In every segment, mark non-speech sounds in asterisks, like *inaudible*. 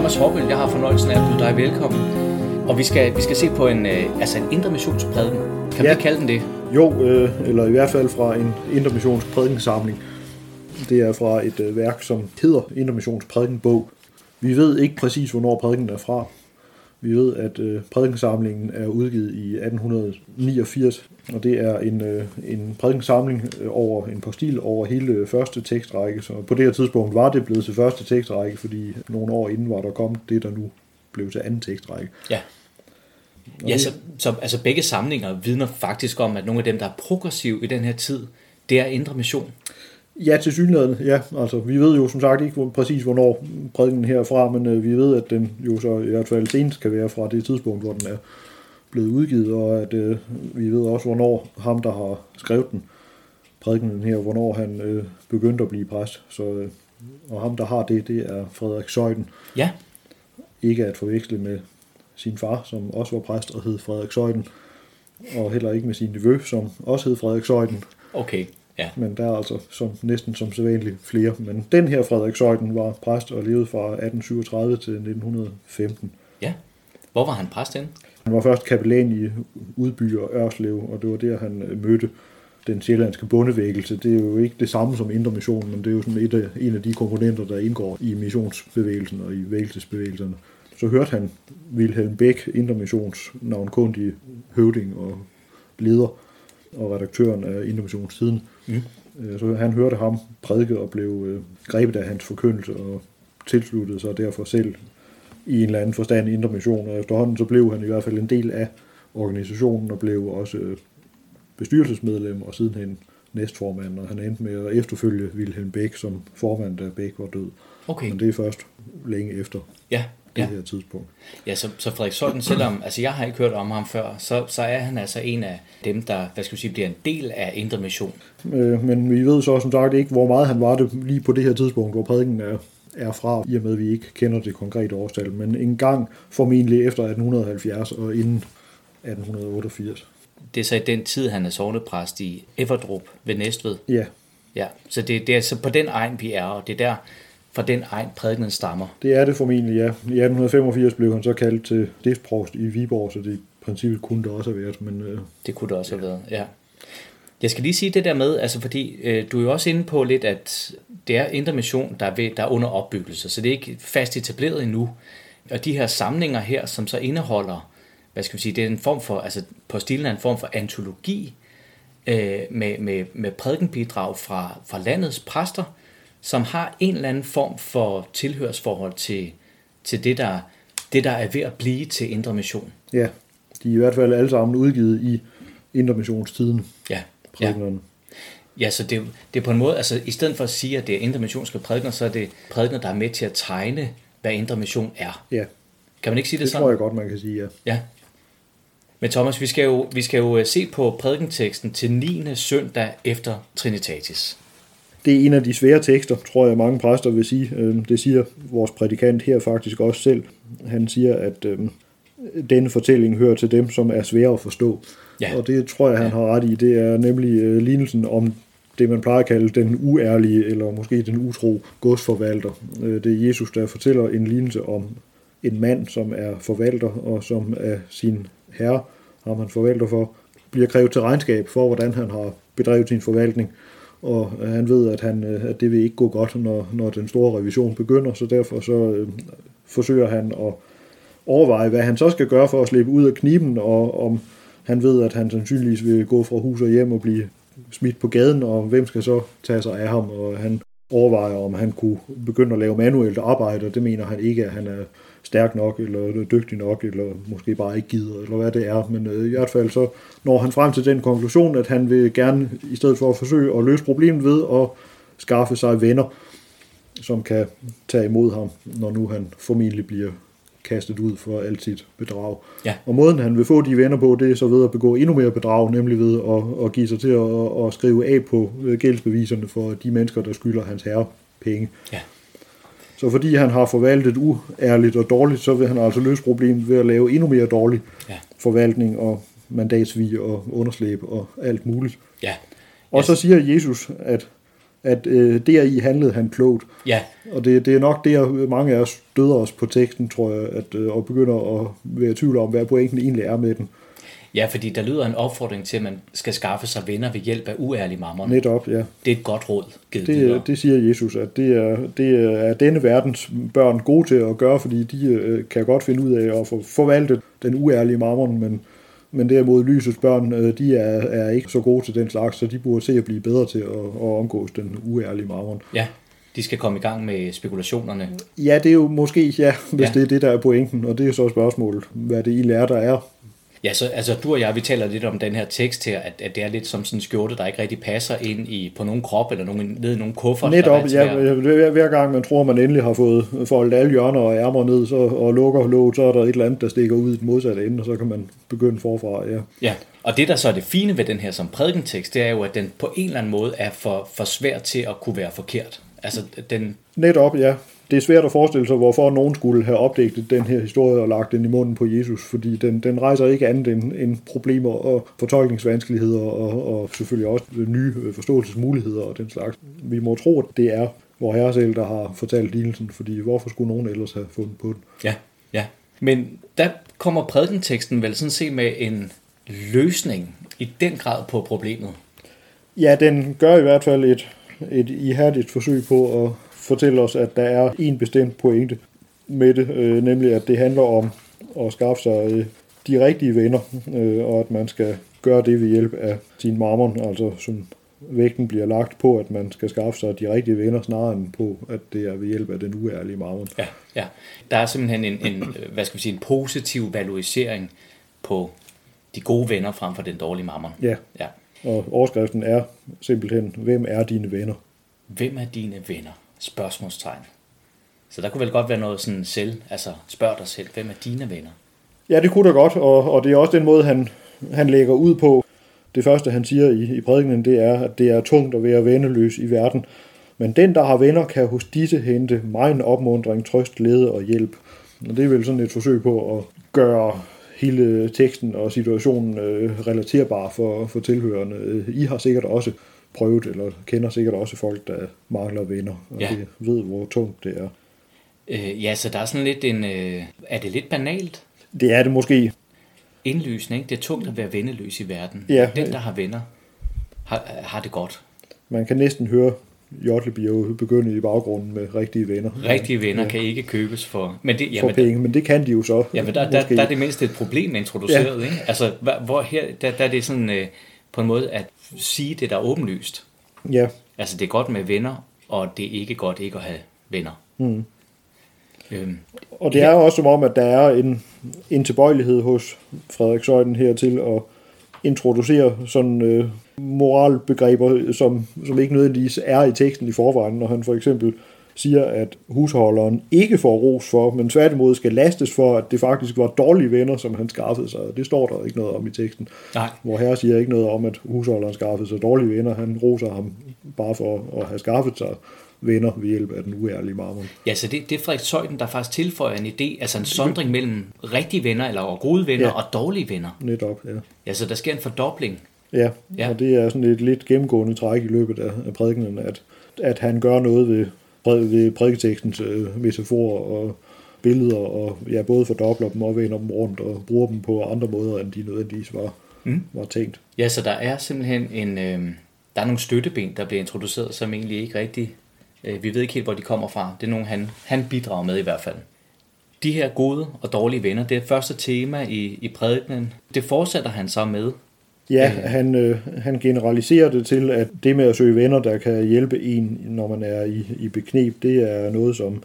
Thomas Horbøl. Jeg har fornøjelsen af at byde dig velkommen. Og vi skal, vi skal se på en, øh, altså en indre missionsprædiken. Kan ja. vi kalde den det? Jo, øh, eller i hvert fald fra en indre missions prædikensamling. Det er fra et øh, værk, som hedder Indre Missions prædikenbog. Vi ved ikke præcis, hvornår prædiken er fra. Vi ved, at øh, prædikensamlingen er udgivet i 1889, og det er en, øh, en prædikensamling øh, over en postil over hele første tekstrække. Så på det her tidspunkt var det blevet til første tekstrække, fordi nogle år inden var der kommet det, der nu blev til anden tekstrække. Ja. Ja, så, så altså begge samlinger vidner faktisk om, at nogle af dem, der er progressive i den her tid, det er indre mission. Ja, til synligheden, ja. Altså, vi ved jo som sagt ikke hvor, præcis, hvornår prædiken herfra, men øh, vi ved, at den jo så i hvert fald senest kan være fra det tidspunkt, hvor den er blevet udgivet, og at øh, vi ved også, hvornår ham, der har skrevet den, prædiken her, hvornår han øh, begyndte at blive præst. Så, øh, og ham, der har det, det er Frederik Søjden. Ja. Ikke at forveksle med sin far, som også var præst og hed Frederik Søjden, og heller ikke med sin nevø, som også hed Frederik Søjden. Okay. Ja. Men der er altså som, næsten som sædvanligt flere. Men den her Frederik Søjden var præst og levede fra 1837 til 1915. Ja. Hvor var han præst hen? Han var først kapellan i Udby og Ørslev, og det var der, han øh, mødte den sjællandske bundevækkelse. Det er jo ikke det samme som indre mission, men det er jo sådan et af, en af de komponenter, der indgår i missionsbevægelsen og i vækkelsesbevægelserne. Så hørte han Wilhelm Bæk, indre missions navnkundige høvding og leder, og redaktøren af Indre Missionstiden. Mm. Så han hørte ham prædike og blev øh, grebet af hans forkyndelse og tilsluttede sig derfor selv i en eller anden forstand Indre Mission. Og efterhånden så blev han i hvert fald en del af organisationen og blev også øh, bestyrelsesmedlem og sidenhen næstformand, og han endte med at efterfølge Wilhelm Bæk som formand, da Bæk var død. Okay. Men det er først længe efter. Ja, det ja. her tidspunkt. Ja, så, så Frederik Solden, selvom altså jeg har ikke hørt om ham før, så, så er han altså en af dem, der hvad skal vi sige, bliver en del af Indre Mission. Øh, men vi ved så som sagt ikke, hvor meget han var det lige på det her tidspunkt, hvor prædiken er, er fra, i og med at vi ikke kender det konkrete årstal, men en gang formentlig efter 1870 og inden 1888. Det er så i den tid, han er sovnepræst i Everdrup ved Næstved. Ja. Ja, så det, det er så på den egen, vi er, og det er der, fra den egen prædikenen stammer. Det er det formentlig, ja. I 1885 blev han så kaldt til stiftsprovst i Viborg, så det i princippet kunne det også have været. Men, øh, det kunne det også ja. have været, ja. Jeg skal lige sige det der med, altså fordi øh, du er jo også inde på lidt, at det er Indre Mission, der er, ved, der er under opbyggelse, så det er ikke fast etableret endnu. Og de her samlinger her, som så indeholder, hvad skal vi sige, det er en form for, altså på stilen er en form for antologi øh, med, med, med prædikenbidrag fra, fra landets præster, som har en eller anden form for tilhørsforhold til, til det, der, det, der er ved at blive til Indre Mission. Ja, de er i hvert fald alle sammen udgivet i Indre Missionstiden. Ja, ja. Ja, så det, det er på en måde, altså i stedet for at sige, at det er indre missionske prædikener, så er det prædikener, der er med til at tegne, hvad indre mission er. Ja. Kan man ikke sige det, det sådan? Det tror jeg godt, man kan sige, ja. Ja. Men Thomas, vi skal jo, vi skal jo øh, se på prædikenteksten til 9. søndag efter Trinitatis det er en af de svære tekster, tror jeg mange præster vil sige. Øhm, det siger vores prædikant her faktisk også selv. Han siger, at øhm, denne fortælling hører til dem, som er svære at forstå. Ja. Og det tror jeg, han ja. har ret i. Det er nemlig øh, lignelsen om det, man plejer at kalde den uærlige, eller måske den utro godsforvalter. Øh, det er Jesus, der fortæller en lignelse om en mand, som er forvalter, og som er sin herre, har man forvalter for, bliver krævet til regnskab for, hvordan han har bedrevet sin forvaltning og han ved, at, han, øh, at det vil ikke gå godt, når, når den store revision begynder, så derfor så øh, forsøger han at overveje, hvad han så skal gøre for at slippe ud af kniben, og om han ved, at han sandsynligvis vil gå fra hus og hjem og blive smidt på gaden, og hvem skal så tage sig af ham, og han overvejer, om han kunne begynde at lave manuelt arbejde, og det mener han ikke, at han er stærk nok, eller dygtig nok, eller måske bare ikke gider, eller hvad det er. Men øh, i hvert fald så når han frem til den konklusion, at han vil gerne, i stedet for at forsøge at løse problemet ved at skaffe sig venner, som kan tage imod ham, når nu han formentlig bliver kastet ud for alt sit bedrag. Ja. Og måden han vil få de venner på, det er så ved at begå endnu mere bedrag, nemlig ved at, at give sig til at, at skrive af på gældsbeviserne for de mennesker, der skylder hans herre penge. Ja. Så fordi han har forvaltet uærligt og dårligt, så vil han altså løse problemet ved at lave endnu mere dårlig ja. forvaltning og mandatsvig og underslæb og alt muligt. Ja. Og så siger Jesus, at at øh, deri handlede han klogt. Ja. Og det, det er nok det, mange af os støder os på teksten, tror jeg, at, øh, og begynder at være i tvivl om, hvad pointen egentlig er med den. Ja, fordi der lyder en opfordring til, at man skal skaffe sig venner ved hjælp af uærlig mammon. Netop, ja. Det er et godt råd, givet det, det siger Jesus, at det er, det er denne verdens børn gode til at gøre, fordi de øh, kan godt finde ud af at forvalte den uærlige mammon, men, men derimod lysets børn, øh, de er, er ikke så gode til den slags, så de burde se at blive bedre til at, at omgås den uærlige mammon. Ja, de skal komme i gang med spekulationerne. Ja, det er jo måske, ja, hvis ja. det er det, der er pointen, og det er så spørgsmålet, hvad det egentlig er, der er Ja, så altså, du og jeg, vi taler lidt om den her tekst her, at, at det er lidt som sådan en skjorte, der ikke rigtig passer ind i, på nogen krop eller nogen, ned i nogen kuffer. Netop, ja, hver, hver gang man tror, man endelig har fået foldet alle hjørner og ærmer ned så, og lukker låget, så er der et eller andet, der stikker ud i den modsatte ende, og så kan man begynde forfra, ja. Ja, og det der så er det fine ved den her som prædikentekst, det er jo, at den på en eller anden måde er for, for svær til at kunne være forkert. Altså, den... Netop, ja det er svært at forestille sig, hvorfor nogen skulle have opdaget den her historie og lagt den i munden på Jesus, fordi den, den rejser ikke andet end, end problemer og fortolkningsvanskeligheder og, og selvfølgelig også nye forståelsesmuligheder og den slags. Vi må tro, at det er vor herre selv, der har fortalt lignelsen, fordi hvorfor skulle nogen ellers have fundet på den? Ja, ja. Men der kommer prædikenteksten vel sådan set med en løsning i den grad på problemet. Ja, den gør i hvert fald et, et ihærdigt forsøg på at fortælle os, at der er en bestemt pointe med det, øh, nemlig at det handler om at skaffe sig øh, de rigtige venner, øh, og at man skal gøre det ved hjælp af sin mammon, altså som vægten bliver lagt på, at man skal skaffe sig de rigtige venner, snarere end på, at det er ved hjælp af den uærlige mammon. Ja, ja. Der er simpelthen en, en, hvad skal vi sige, en positiv valorisering på de gode venner frem for den dårlige mammon. Ja. ja. Og overskriften er simpelthen, hvem er dine venner? Hvem er dine venner? Spørgsmålstegn. Så der kunne vel godt være noget sådan selv, altså spørg dig selv, hvem er dine venner? Ja, det kunne da godt, og, og det er også den måde, han, han lægger ud på. Det første, han siger i, i prædikenen, det er, at det er tungt at være venneløs i verden. Men den, der har venner, kan hos disse hente en opmundring, trøst, glæde og hjælp. Og det er vel sådan et forsøg på at gøre hele teksten og situationen øh, relaterbar for, for tilhørende. I har sikkert også prøvet, eller kender sikkert også folk, der mangler venner, og ja. ved, hvor tungt det er. Øh, ja, så der er sådan lidt en... Øh, er det lidt banalt? Det er det måske. Indlysende, ikke? Det er tungt at være venneløs i verden. Ja. Den, der har venner, har, har det godt. Man kan næsten høre Jotlebio begynde i baggrunden med rigtige venner. Rigtige venner ja. kan ikke købes for, men det, jamen, for penge, men det kan de jo så. Ja, men der, der, der er det mindst et problem introduceret. Ja. Ikke? Altså, hvor her, der, der er det sådan øh, på en måde at sige det, der er åbenlyst. Ja. Altså, det er godt med venner, og det er ikke godt ikke at have venner. Mm. Øhm, og det er jo også som om, at der er en, en tilbøjelighed hos Frederik Søjden her til at introducere sådan øh, moralbegreber, som, som ikke nødvendigvis er i teksten i forvejen, når han for eksempel siger, at husholderen ikke får ros for, men tværtimod skal lastes for, at det faktisk var dårlige venner, som han skaffede sig. Det står der ikke noget om i teksten. Nej. Hvor herre siger ikke noget om, at husholderen skaffede sig dårlige venner. Han roser ham bare for at have skaffet sig venner ved hjælp af den uærlige marmor. Ja, så det, det er Frederik Søjden, der faktisk tilføjer en idé, altså en sondring mellem rigtige venner, eller gode venner, ja. og dårlige venner. Netop, ja. Ja, så der sker en fordobling. Ja, ja. og det er sådan et lidt gennemgående træk i løbet af, af prædikenen, at, at han gør noget ved ved prædiketekstens øh, metaforer og billeder, og ja, både fordobler dem og vender dem rundt og bruger dem på andre måder, end de nødvendigvis var, mm. var tænkt. Ja, så der er simpelthen en, øh, der er nogle støtteben, der bliver introduceret, som egentlig ikke rigtig, øh, vi ved ikke helt, hvor de kommer fra. Det er nogle, han, han bidrager med i hvert fald. De her gode og dårlige venner, det er første tema i, i prædikenen. Det fortsætter han så med Ja, han, øh, han generaliserer det til, at det med at søge venner, der kan hjælpe en, når man er i, i beknep, det er noget, som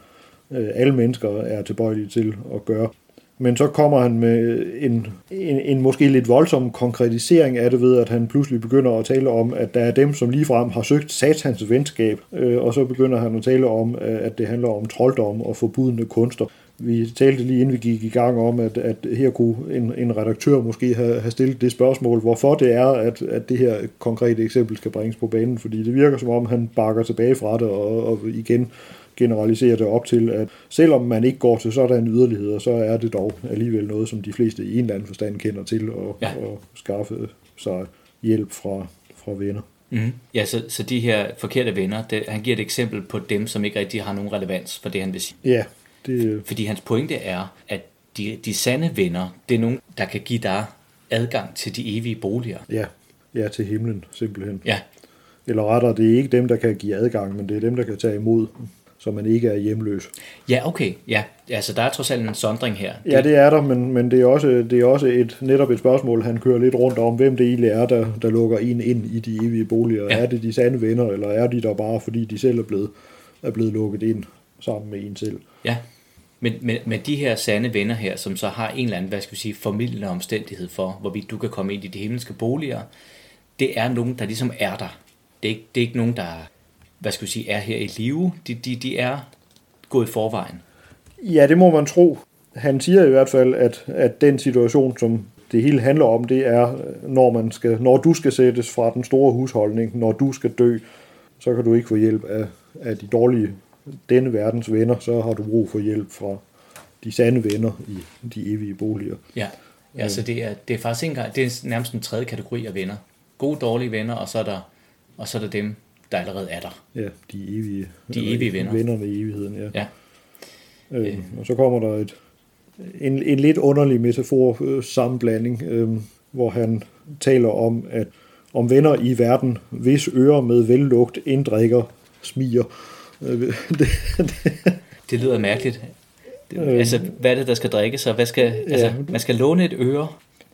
øh, alle mennesker er tilbøjelige til at gøre. Men så kommer han med en, en, en måske lidt voldsom konkretisering af det ved, at han pludselig begynder at tale om, at der er dem, som ligefrem har søgt satans venskab, øh, og så begynder han at tale om, at det handler om trolddom og forbudende kunster. Vi talte lige inden vi gik i gang om, at, at her kunne en, en redaktør måske have, have stillet det spørgsmål, hvorfor det er, at, at det her konkrete eksempel skal bringes på banen, fordi det virker som om, han bakker tilbage fra det og, og igen generaliserer det op til, at selvom man ikke går til sådan yderligheder, så er det dog alligevel noget, som de fleste i en eller anden forstand kender til at, ja. at skaffe sig hjælp fra, fra venner. Mm. Ja, så, så de her forkerte venner, det, han giver et eksempel på dem, som ikke rigtig har nogen relevans for det, han vil sige. Ja. Det, Fordi hans pointe er, at de, de sande venner, det er nogen, der kan give dig adgang til de evige boliger. ja, ja, til himlen simpelthen. Ja, Eller rettere, det er ikke dem, der kan give adgang, men det er dem, der kan tage imod, så man ikke er hjemløs. ja okay. Ja, altså der er trods alt en sondring her. Ja, det er der, men, men det er også, det er også et, netop et spørgsmål, han kører lidt rundt om, hvem det egentlig er, der, der lukker en ind i de evige boliger. Ja. Er det de sande venner, eller er de der bare, fordi de selv er blevet, er blevet lukket ind sammen med en selv? Ja, men, men, men de her sande venner her, som så har en eller anden, hvad skal vi sige, formidlende omstændighed for, hvorvidt du kan komme ind i de himmelske boliger, det er nogen, der ligesom er der. Det er ikke, det er ikke nogen, der hvad skal vi sige, er her i live. De, de, de er gået i forvejen. Ja, det må man tro. Han siger i hvert fald, at, at den situation, som det hele handler om, det er, når, man skal, når du skal sættes fra den store husholdning, når du skal dø, så kan du ikke få hjælp af, af de dårlige, denne verdens venner, så har du brug for hjælp fra de sande venner i de evige boliger. Ja, ja så det er, det er faktisk ikke det er nærmest en tredje kategori af venner. Gode, dårlige venner, og så er der, og så er der dem, der allerede er der. Ja, de evige, De evige venner. Vennerne i evigheden, ja. Ja, Øh, og så kommer der et, en, en lidt underlig metafor øh, sammenblanding, øh, hvor han taler om, at om venner i verden, hvis ører med vellugt inddrikker smiger. Øh, *laughs* det, det lyder mærkeligt. Det, altså, hvad er det, der skal drikkes, og hvad skal, altså, man skal låne et øre.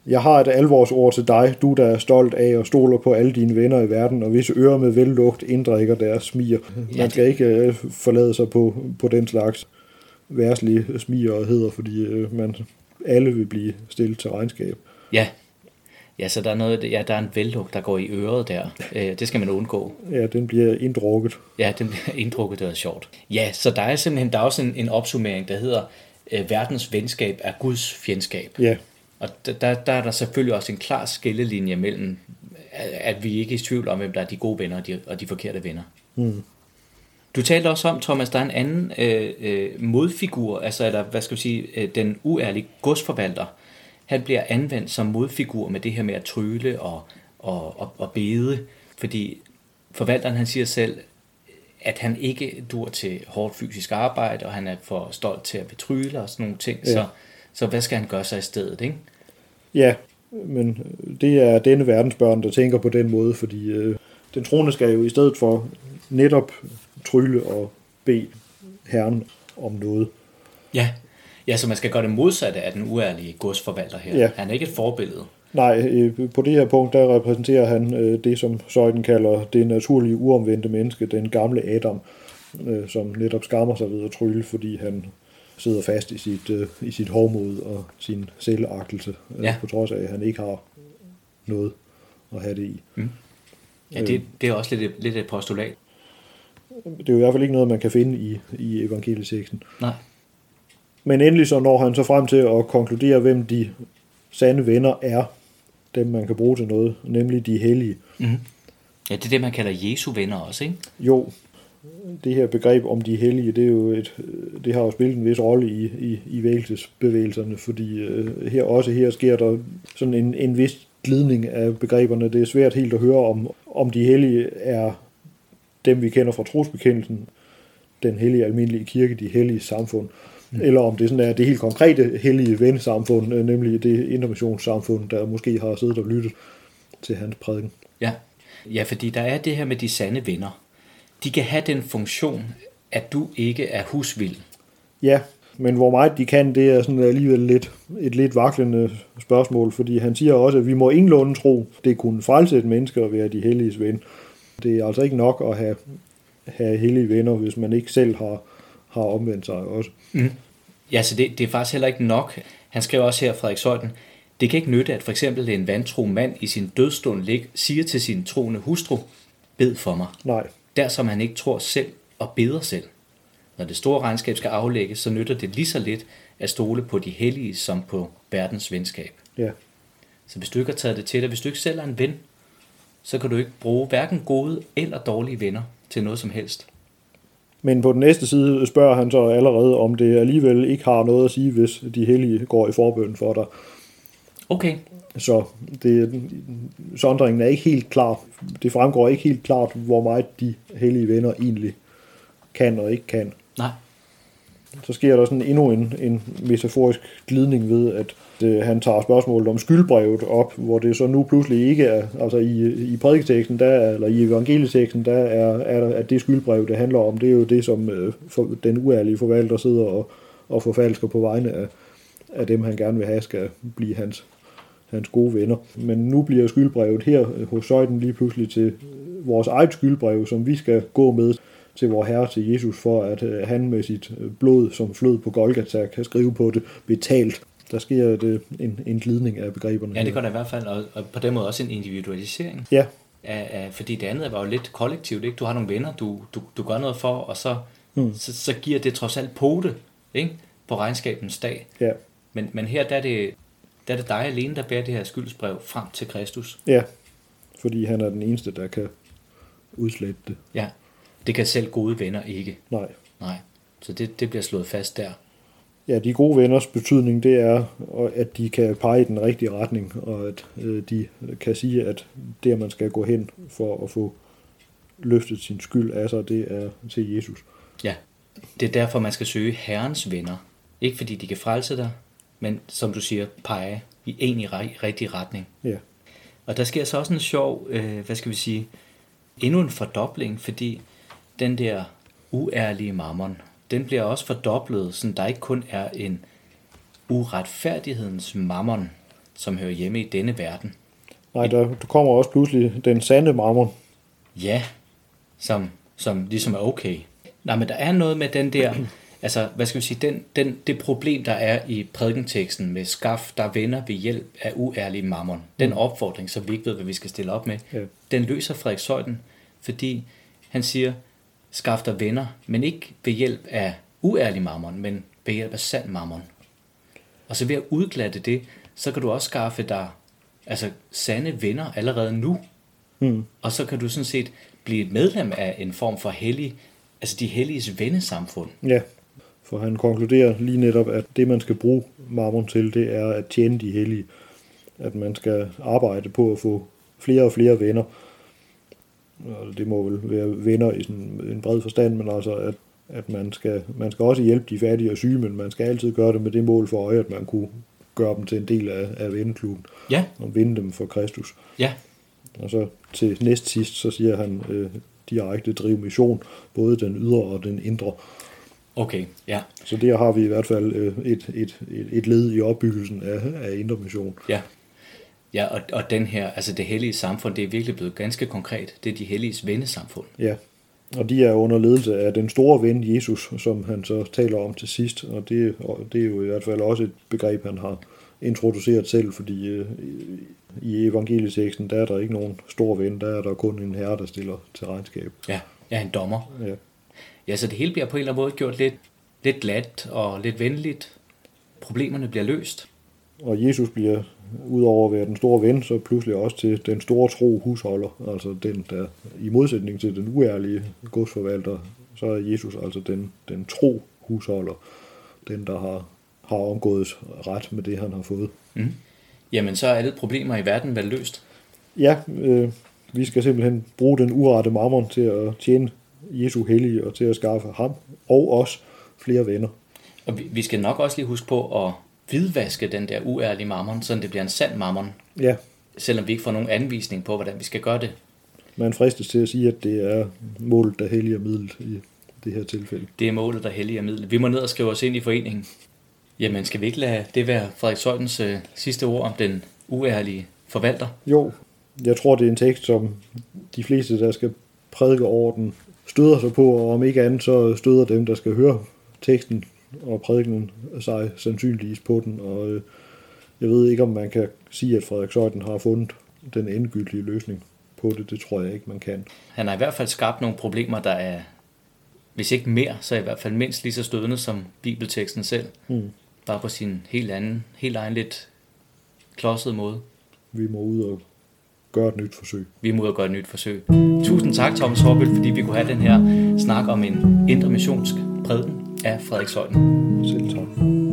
jeg har et alvorsord til dig, du der er stolt af og stoler på alle dine venner i verden, og hvis ører med vellugt inddrikker deres smiger. Ja, Man skal ikke øh, forlade sig på, på den slags værslige smiger og hedder, fordi øh, man alle vil blive stillet til regnskab. Ja, ja så der er, noget, ja, der er en vellugt, der går i øret der. Øh, det skal man undgå. Ja, den bliver inddrukket. Ja, den bliver *laughs* inddrukket, det er sjovt. Ja, så der er simpelthen der er også en, en opsummering, der hedder, øh, verdens venskab er Guds fjendskab. Ja, Og der, der, er der selvfølgelig også en klar skillelinje mellem, at at vi ikke er i tvivl om, hvem der er de gode venner og de, og de forkerte venner. Mm. Du talte også om, Thomas, der er en anden øh, øh, modfigur, altså, eller hvad skal vi sige, øh, den uærlige godsforvalter. Han bliver anvendt som modfigur med det her med at trylle og, og, og, og bede, fordi forvalteren han siger selv, at han ikke dur til hårdt fysisk arbejde, og han er for stolt til at betrylle og sådan nogle ting. Ja. Så, så hvad skal han gøre sig i stedet, ikke? ja, men det er denne verdens børn, der tænker på den måde, fordi øh, den troende skal jo i stedet for netop trylle og bede Herren om noget. Ja. Ja, så man skal gøre det modsatte af den uærlige godsforvalter her. Ja. Han er ikke et forbillede. Nej, øh, på det her punkt, der repræsenterer han øh, det, som Søjden kalder det naturlige uomvendte menneske, den gamle Adam, øh, som netop skammer sig ved at trylle, fordi han sidder fast i sit, øh, i sit hårdmod og sin selvagtelse, øh, Ja. på trods af, at han ikke har noget at have det i. Ja, det, det er også lidt, lidt et postulat. Det er jo i hvert fald ikke noget, man kan finde i, i evangelieteksten. Nej. Men endelig så når han så frem til at konkludere, hvem de sande venner er, dem man kan bruge til noget, nemlig de hellige. Mm. Ja, det er det, man kalder Jesu venner også, ikke? Jo, det her begreb om de hellige, det, er jo et, det har jo spillet en vis rolle i, i, i vægelsesbevægelserne, fordi øh, her også her sker der sådan en, en vis glidning af begreberne. Det er svært helt at høre, om, om de hellige er dem, vi kender fra trosbekendelsen, den hellige almindelige kirke, de hellige samfund, mm. eller om det sådan er det helt konkrete hellige vensamfund, øh, nemlig det intermissionssamfund, der måske har siddet og lyttet til hans prædiken. Ja. ja, fordi der er det her med de sande venner. De kan have den funktion, at du ikke er husvild. Ja, men hvor meget de kan, det er sådan alligevel lidt, et lidt vaklende spørgsmål, fordi han siger også, at vi må ingenlunde tro, det kunne frelse et menneske at være de helliges ven. Det er altså ikke nok at have, have hellige venner, hvis man ikke selv har, har omvendt sig også. Mm. Ja, så det, det er faktisk heller ikke nok. Han skriver også her, Frederik Søjden, det kan ikke nytte, at for eksempel en vantro mand i sin dødstund lig, siger til sin troende hustru, bed for mig. Nej, Der som han ikke tror selv og beder selv. Når det store regnskab skal aflægges, så nytter det lige så lidt at stole på de hellige som på verdens venskab. ja. Så hvis du ikke har taget det til dig, hvis du ikke selv er en ven, så kan du ikke bruge hverken gode eller dårlige venner til noget som helst. Men på den næste side spørger han så allerede, om det alligevel ikke har noget at sige, hvis de hellige går i forbøn for dig. Okay, Så det, sondringen er ikke helt klar. Det fremgår ikke helt klart, hvor meget de hellige venner egentlig kan og ikke kan. Nej. Så sker der sådan endnu en, en metaforisk glidning ved, at øh, han tager spørgsmålet om skyldbrevet op, hvor det så nu pludselig ikke er, altså i, i prædiketeksten, der er, eller i evangelieteksten, der er, er at det skyldbrev, det handler om, det er jo det, som øh, for, den uærlige forvalter sidder og, og forfalsker på vegne af, af dem, han gerne vil have, skal blive hans, hans gode venner. Men nu bliver skyldbrevet her hos Søjden lige pludselig til vores eget skyldbrev, som vi skal gå med til vor Herre, til Jesus, for at øh, han med sit øh, blod, som flød på Golgata, kan skrive på det, betalt. Der sker det, en, en glidning af begreberne. Ja, det gør der i hvert fald, og, og på den måde også en individualisering. Ja. Af, af, fordi det andet var jo lidt kollektivt, ikke? Du har nogle venner, du, du, du gør noget for, og så, mm. så, så giver det trods alt pote, ikke? På regnskabens dag. Ja. Men, men her der er, det, der er det dig alene, der bærer det her skyldsbrev frem til Kristus. Ja, fordi han er den eneste, der kan udslette det. Ja, det kan selv gode venner ikke. Nej. Nej, så det, det bliver slået fast der. Ja, de gode venners betydning, det er, at de kan pege i den rigtige retning, og at øh, de kan sige, at det, man skal gå hen for at få løftet sin skyld af sig, det er til Jesus. Ja, det er derfor, man skal søge Herrens venner. Ikke fordi de kan frelse dig, men som du siger, pege i en i rigtig retning. Ja. Og der sker så også en sjov, øh, hvad skal vi sige, endnu en fordobling, fordi den der uærlige mammon, den bliver også fordoblet, så der ikke kun er en uretfærdighedens mammon, som hører hjemme i denne verden. Nej, der, der kommer også pludselig den sande mammon. Ja, som, som ligesom er okay. Nej, men der er noget med den der, *clears throat* altså, hvad skal vi sige, den, den, det problem, der er i prædikenteksten med skaf, der vender ved hjælp af uærlig mammon, den mm. opfordring, som vi ikke ved, hvad vi skal stille op med, ja. den løser Frederik Søjden, fordi han siger, skaf dig venner, men ikke ved hjælp af uærlig mammon, men ved hjælp af sand mammon. Og så ved at udglatte det, så kan du også skaffe dig altså sande venner allerede nu. Mm. Og så kan du sådan set blive et medlem af en form for hellig, altså de helliges vennesamfund. Ja, for han konkluderer lige netop, at det man skal bruge mammon til, det er at tjene de hellige. At man skal arbejde på at få flere og flere venner. Og det må vel være venner i sådan en bred forstand, men altså at, at man, skal, man skal også hjælpe de fattige og syge, men man skal altid gøre det med det mål for øje, at man kunne gøre dem til en del af, af venneklubben. Ja. Og vinde dem for Kristus. Ja. Og så til næst sidst, så siger han øh, direkte drive mission, både den ydre og den indre. Okay, ja. Så der har vi i hvert fald øh, et, et, et, et led i opbyggelsen af, af indre mission. Ja. Ja, og, og den her, altså det hellige samfund, det er virkelig blevet ganske konkret. Det er de helliges vennesamfund. Ja, og de er under ledelse af den store ven Jesus, som han så taler om til sidst. Og det, og det er jo i hvert fald også et begreb, han har introduceret selv, fordi øh, i evangelieteksten, der er der ikke nogen stor ven, der er der kun en herre, der stiller til regnskab. Ja, ja en dommer. Ja. Ja, så det hele bliver på en eller anden måde gjort lidt, lidt glat og lidt venligt. Problemerne bliver løst. Og Jesus bliver udover at være den store ven, så pludselig også til den store tro husholder, altså den, der i modsætning til den uærlige godsforvalter, så er Jesus altså den, den tro husholder, den, der har, har omgået ret med det, han har fået. Mm. Jamen, så er alle problemer i verden vel løst? Ja, øh, vi skal simpelthen bruge den urette mammon til at tjene Jesu hellige og til at skaffe ham og os flere venner. Og vi, vi skal nok også lige huske på at hvidvaske den der uærlige mammon, så det bliver en sand mammon. Ja. Selvom vi ikke får nogen anvisning på, hvordan vi skal gøre det. Man fristes til at sige, at det er målet, der helliger middel i det her tilfælde. Det er målet, der helliger middel. Vi må ned og skrive os ind i foreningen. Jamen, skal vi ikke lade det være Frederik Søjdens øh, sidste ord om den uærlige forvalter? Jo, jeg tror, det er en tekst, som de fleste, der skal prædike over den, støder sig på, og om ikke andet, så støder dem, der skal høre teksten og prædikenen sig sandsynligvis på den, og øh, jeg ved ikke, om man kan sige, at Frederik Søjden har fundet den endegyldige løsning på det. Det tror jeg ikke, man kan. Han har i hvert fald skabt nogle problemer, der er, hvis ikke mere, så i hvert fald mindst lige så stødende som bibelteksten selv. Mm. Bare på sin helt anden, helt egen lidt klodsede måde. Vi må ud og gøre et nyt forsøg. Vi må ud og gøre et nyt forsøg. Tusind tak, Thomas Hobbelt, fordi vi kunne have den her snak om en indre missionsk prædiken af Frederik Søjden. Selv tak.